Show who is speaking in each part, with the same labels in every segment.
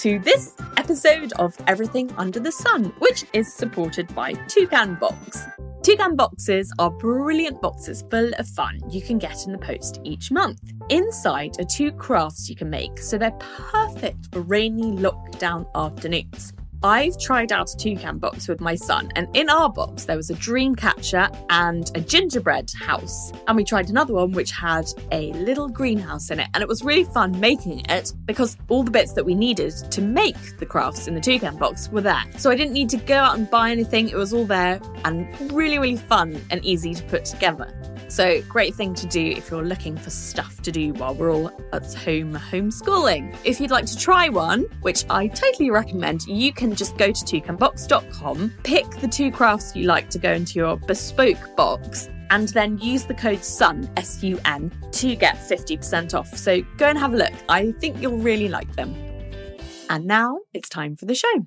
Speaker 1: to this episode of Everything Under the Sun, which is supported by Toucan Box. Toucan boxes are brilliant boxes full of fun you can get in the post each month. Inside are two crafts you can make, so they're perfect for rainy lockdown afternoons. I've tried out a toucan box with my son, and in our box there was a dream catcher and a gingerbread house. And we tried another one which had a little greenhouse in it, and it was really fun making it because all the bits that we needed to make the crafts in the toucan box were there. So I didn't need to go out and buy anything, it was all there and really, really fun and easy to put together. So, great thing to do if you're looking for stuff to do while we're all at home homeschooling. If you'd like to try one, which I totally recommend, you can just go to toucanbox.com, pick the two crafts you like to go into your bespoke box, and then use the code SUN, S U N, to get 50% off. So go and have a look. I think you'll really like them. And now it's time for the show.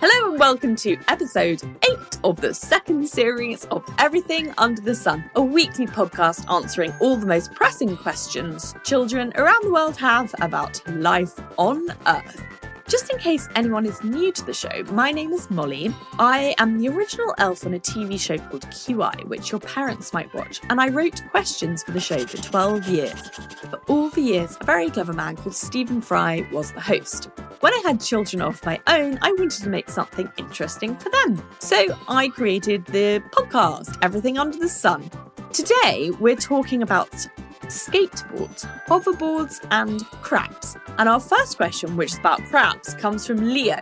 Speaker 1: Hello welcome to episode 8 of the second series of Everything Under the Sun, a weekly podcast answering all the most pressing questions children around the world have about life on Earth. Just in case anyone is new to the show, my name is Molly. I am the original elf on a TV show called QI, which your parents might watch, and I wrote questions for the show for 12 years. For all the years, a very clever man called Stephen Fry was the host. When I had children of my own, I wanted to make something interesting for them. So I created the podcast, Everything Under the Sun. Today, we're talking about skateboards, hoverboards, and craps. And our first question, which is about craps, comes from Leo.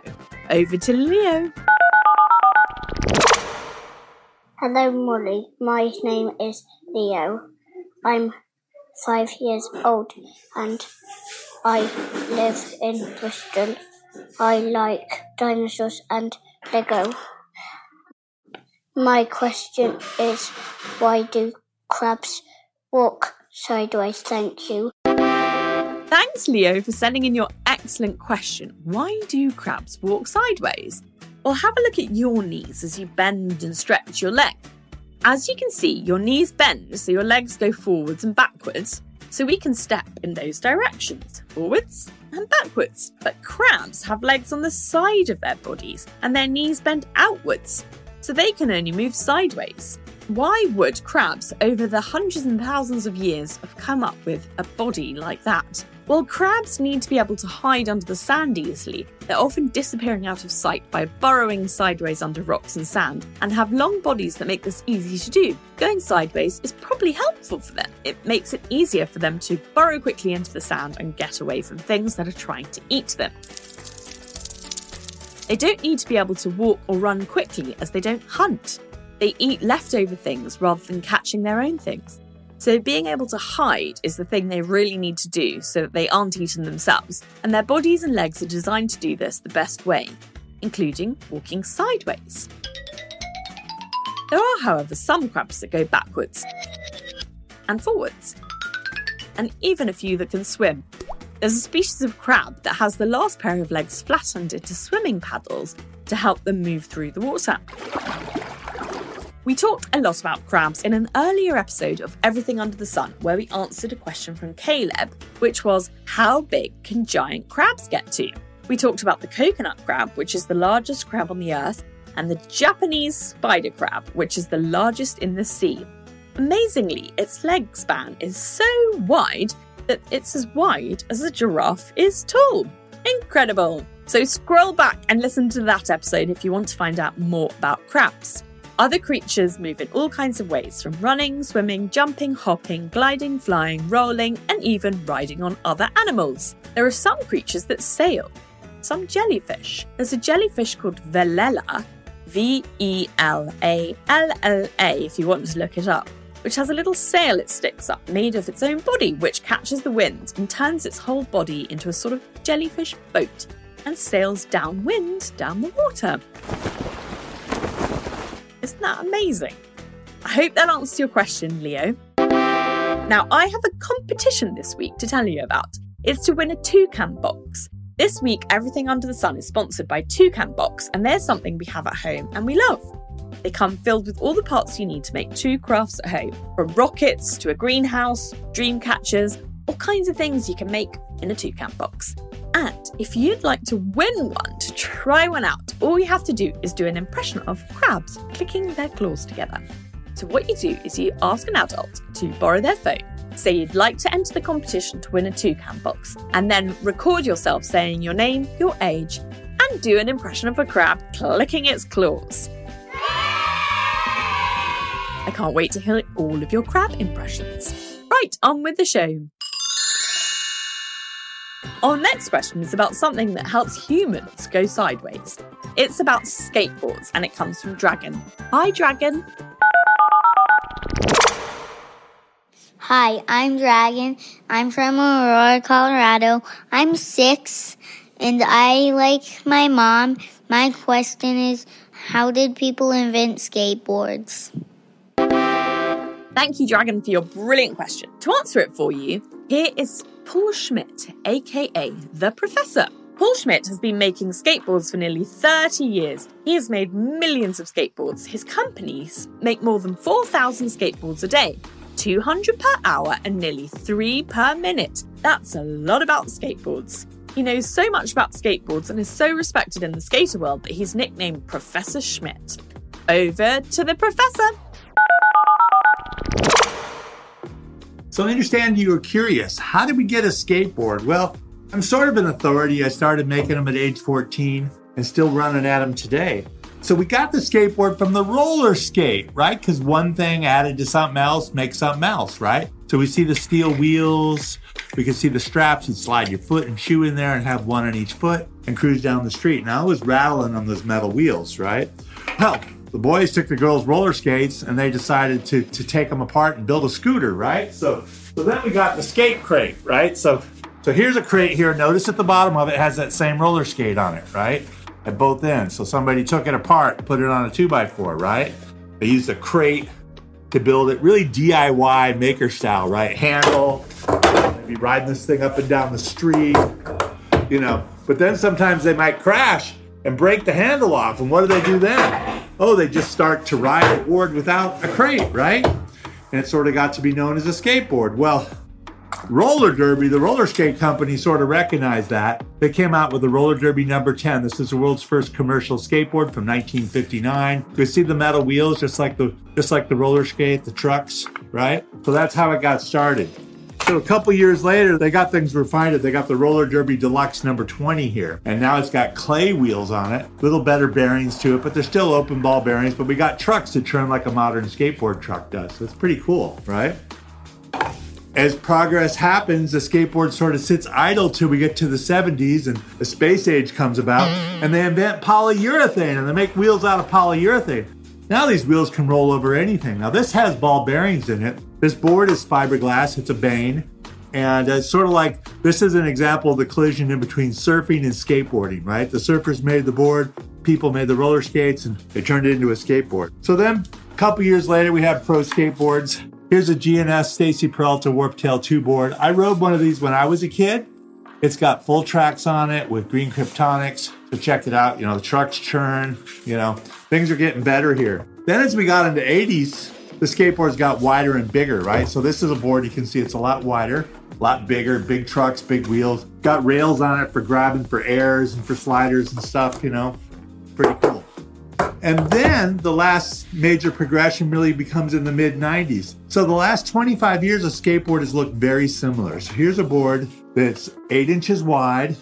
Speaker 1: Over to Leo.
Speaker 2: Hello, Molly. My name is Leo. I'm five years old and I live in Bristol. I like dinosaurs and Lego. My question is why do crabs walk sideways? Thank you.
Speaker 1: Thanks, Leo, for sending in your excellent question. Why do crabs walk sideways? Well, have a look at your knees as you bend and stretch your leg. As you can see, your knees bend so your legs go forwards and backwards, so we can step in those directions, forwards and backwards. But crabs have legs on the side of their bodies and their knees bend outwards, so they can only move sideways. Why would crabs, over the hundreds and thousands of years, have come up with a body like that? Well, crabs need to be able to hide under the sand easily. They're often disappearing out of sight by burrowing sideways under rocks and sand, and have long bodies that make this easy to do. Going sideways is probably helpful for them. It makes it easier for them to burrow quickly into the sand and get away from things that are trying to eat them. They don't need to be able to walk or run quickly as they don't hunt. They eat leftover things rather than catching their own things. So, being able to hide is the thing they really need to do so that they aren't eaten themselves, and their bodies and legs are designed to do this the best way, including walking sideways. There are, however, some crabs that go backwards and forwards, and even a few that can swim. There's a species of crab that has the last pair of legs flattened into swimming paddles to help them move through the water. We talked a lot about crabs in an earlier episode of Everything Under the Sun, where we answered a question from Caleb, which was How big can giant crabs get to? We talked about the coconut crab, which is the largest crab on the earth, and the Japanese spider crab, which is the largest in the sea. Amazingly, its leg span is so wide that it's as wide as a giraffe is tall. Incredible! So scroll back and listen to that episode if you want to find out more about crabs. Other creatures move in all kinds of ways, from running, swimming, jumping, hopping, gliding, flying, rolling, and even riding on other animals. There are some creatures that sail, some jellyfish. There's a jellyfish called Velella, V E L A L L A, if you want to look it up, which has a little sail it sticks up made of its own body, which catches the wind and turns its whole body into a sort of jellyfish boat and sails downwind down the water. Isn't that amazing? I hope that answers your question, Leo. Now, I have a competition this week to tell you about. It's to win a toucan box. This week, Everything Under the Sun is sponsored by Toucan Box, and they're something we have at home and we love. They come filled with all the parts you need to make two crafts at home from rockets to a greenhouse, dream catchers, all kinds of things you can make in a toucan box. And if you'd like to win one to try one out, all you have to do is do an impression of crabs clicking their claws together. So, what you do is you ask an adult to borrow their phone, say you'd like to enter the competition to win a toucan box, and then record yourself saying your name, your age, and do an impression of a crab clicking its claws. I can't wait to hear all of your crab impressions. Right, on with the show. Our next question is about something that helps humans go sideways. It's about skateboards and it comes from Dragon. Hi, Dragon.
Speaker 2: Hi, I'm Dragon. I'm from Aurora, Colorado. I'm six and I like my mom. My question is how did people invent skateboards?
Speaker 1: Thank you, Dragon, for your brilliant question. To answer it for you, here is Paul Schmitt, aka The Professor. Paul Schmitt has been making skateboards for nearly 30 years. He has made millions of skateboards. His companies make more than 4,000 skateboards a day, 200 per hour, and nearly 3 per minute. That's a lot about skateboards. He knows so much about skateboards and is so respected in the skater world that he's nicknamed Professor Schmitt. Over to the professor.
Speaker 3: So I understand you were curious. How did we get a skateboard? Well, I'm sort of an authority. I started making them at age 14 and still running at them today. So we got the skateboard from the roller skate, right? Because one thing added to something else makes something else, right? So we see the steel wheels, we can see the straps. You'd slide your foot and shoe in there and have one on each foot and cruise down the street. Now I was rattling on those metal wheels, right? Well, the boys took the girls' roller skates and they decided to, to take them apart and build a scooter, right? So, so then we got the skate crate, right? So, so here's a crate here. Notice at the bottom of it has that same roller skate on it, right? At both ends. So somebody took it apart, put it on a two by four, right? They used a crate to build it really DIY maker style, right? Handle, maybe riding this thing up and down the street, you know. But then sometimes they might crash and break the handle off. And what do they do then? Oh, they just start to ride a board without a crate, right? And it sort of got to be known as a skateboard. Well, Roller Derby, the roller skate company, sort of recognized that. They came out with the Roller Derby number 10. This is the world's first commercial skateboard from 1959. You see the metal wheels, just like the just like the roller skate, the trucks, right? So that's how it got started. So a couple years later, they got things refined. They got the Roller Derby Deluxe number 20 here. And now it's got clay wheels on it, little better bearings to it, but they're still open ball bearings. But we got trucks that turn like a modern skateboard truck does. So it's pretty cool, right? As progress happens, the skateboard sort of sits idle till we get to the 70s and the space age comes about and they invent polyurethane and they make wheels out of polyurethane. Now these wheels can roll over anything. Now this has ball bearings in it. This board is fiberglass. It's a Bahne. And it's sort of like this is an example of the collision in between surfing and skateboarding, right? The surfers made the board, people made the roller skates, and they turned it into a skateboard. So then a couple years later, we have pro skateboards. Here's a GNS Stacy Peralta Warp Tail 2 board. I rode one of these when I was a kid. It's got full tracks on it with green kryptonics. So check it out. You know, the trucks churn, you know, things are getting better here. Then as we got into 80s, the skateboards got wider and bigger, right? So this is a board you can see it's a lot wider, a lot bigger, big trucks, big wheels. Got rails on it for grabbing for airs and for sliders and stuff, you know. Pretty cool. And then the last major progression really becomes in the mid 90s. So the last 25 years of skateboard has looked very similar. So here's a board that's eight inches wide.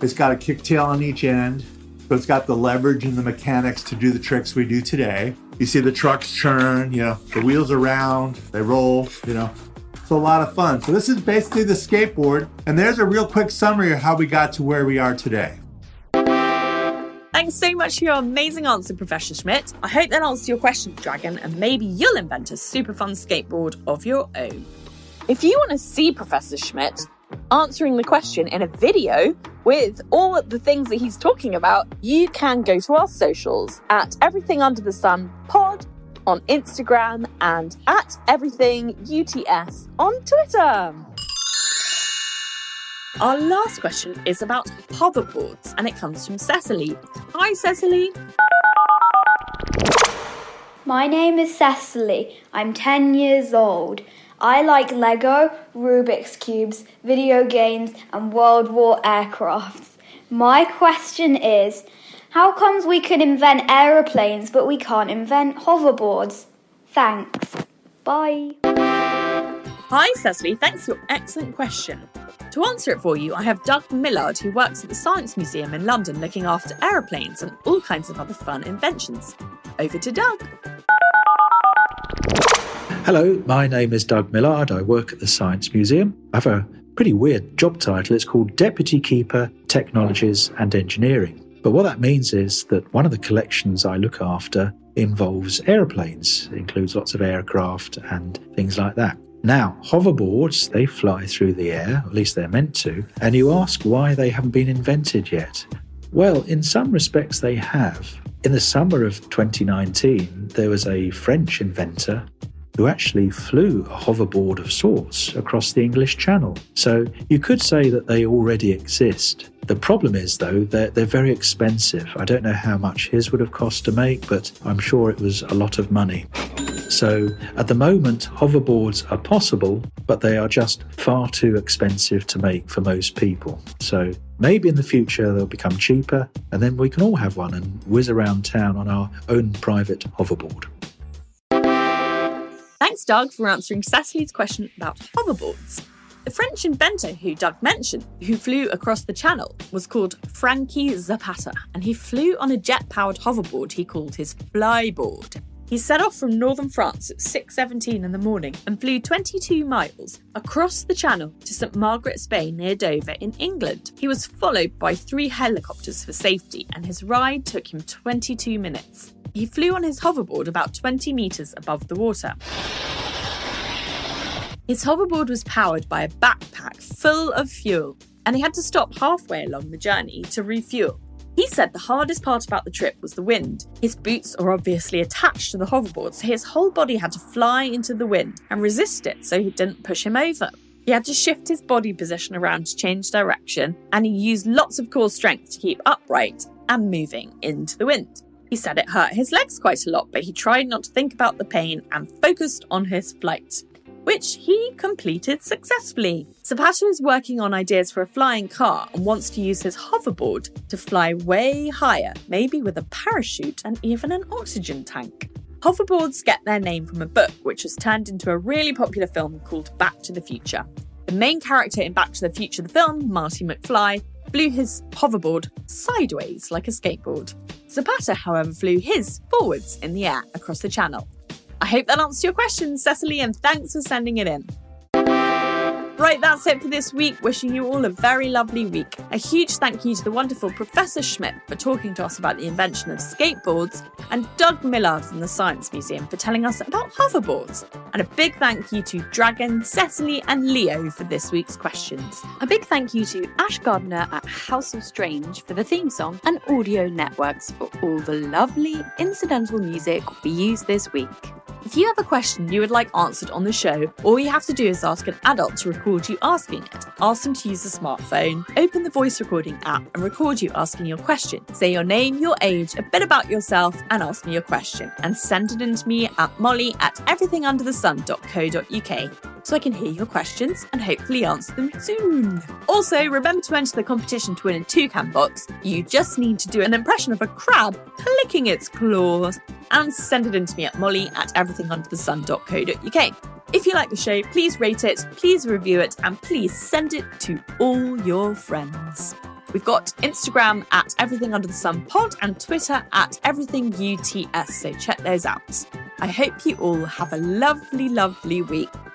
Speaker 3: It's got a kicktail on each end. So it's got the leverage and the mechanics to do the tricks we do today. You see the trucks churn, you know, the wheels around, they roll, you know. It's a lot of fun. So this is basically the skateboard. And there's a real quick summary of how we got to where we are today.
Speaker 1: Thanks so much for your amazing answer, Professor Schmitt. I hope that answers your question, Dragon, and maybe you'll invent a super fun skateboard of your own. If you want to see Professor Schmitt answering the question in a video with all the things that he's talking about, you can go to our socials at Everything Under the Sun Pod on Instagram and at Everything UTS on Twitter. Our last question is about hoverboards and it comes from Cecily. Hi, Cecily.
Speaker 4: My name is Cecily. I'm 10 years old. I like Lego, Rubik's Cubes, video games, and World War aircrafts. My question is how comes we can invent aeroplanes but we can't invent hoverboards? Thanks. Bye.
Speaker 1: Hi, Cecily. Thanks for your excellent question. To answer it for you, I have Doug Millard, who works at the Science Museum in London looking after aeroplanes and all kinds of other fun inventions. Over to Doug.
Speaker 5: Hello, my name is Doug Millard. I work at the Science Museum. I have a pretty weird job title. It's called Deputy Keeper, Technologies and Engineering. But what that means is that one of the collections I look after involves aeroplanes. Includes lots of aircraft and things like that. Now, hoverboards, they fly through the air, at least they're meant to, and you ask why they haven't been invented yet. Well, in some respects, they have. In the summer of 2019, there was a French inventor who actually flew a hoverboard of sorts across the English Channel. So you could say that they already exist. The problem is, though, that they're very expensive. I don't know how much his would have cost to make, but I'm sure it was a lot of money. So at the moment, hoverboards are possible, but they are just far too expensive to make for most people. So maybe in the future they'll become cheaper, and then we can all have one and whiz around town on our own private hoverboard.
Speaker 1: Thanks, Doug, for answering Cecily's question about hoverboards. The French inventor who Doug mentioned, who flew across the channel, was called Frankie Zapata, and he flew on a jet powered hoverboard he called his flyboard. He set off from northern France at 6:17 in the morning and flew 22 miles across the channel to St Margaret's Bay near Dover in England. He was followed by 3 helicopters for safety and his ride took him 22 minutes. He flew on his hoverboard about 20 meters above the water. His hoverboard was powered by a backpack full of fuel, and he had to stop halfway along the journey to refuel. He said the hardest part about the trip was the wind. His boots are obviously attached to the hoverboard, so his whole body had to fly into the wind and resist it so he didn't push him over. He had to shift his body position around to change direction, and he used lots of core strength to keep upright and moving into the wind. He said it hurt his legs quite a lot, but he tried not to think about the pain and focused on his flight, which he completed successfully. Zapata is working on ideas for a flying car and wants to use his hoverboard to fly way higher, maybe with a parachute and even an oxygen tank. Hoverboards get their name from a book which was turned into a really popular film called Back to the Future. The main character in Back to the Future, the film, Marty McFly, blew his hoverboard sideways like a skateboard. Zapata, however, flew his forwards in the air across the channel. I hope that answers your question, Cecily, and thanks for sending it in. Right, that's it for this week. Wishing you all a very lovely week. A huge thank you to the wonderful Professor Schmitt for talking to us about the invention of skateboards, and Doug Millard from the Science Museum for telling us about hoverboards. And a big thank you to Dragon, Cecily, and Leo for this week's questions.
Speaker 6: A big thank you to Ash Gardner at House of Strange for the theme song and Audio Networks for all the lovely incidental music we used this week.
Speaker 1: If you have a question you would like answered on the show, all you have to do is ask an adult to record you asking it. Ask them to use a smartphone, open the voice recording app, and record you asking your question. Say your name, your age, a bit about yourself, and ask me your question. And send it in to me at molly at everythingunderthesun.co.uk so I can hear your questions and hopefully answer them soon. Also, remember to enter the competition to win a toucan box. You just need to do an impression of a crab clicking its claws and send it in to me at molly at everythingunderthesun.co.uk. If you like the show, please rate it, please review it, and please send it to all your friends. We've got Instagram at Everything Under the Sun Pod and Twitter at Everything UTS, so check those out. I hope you all have a lovely, lovely week.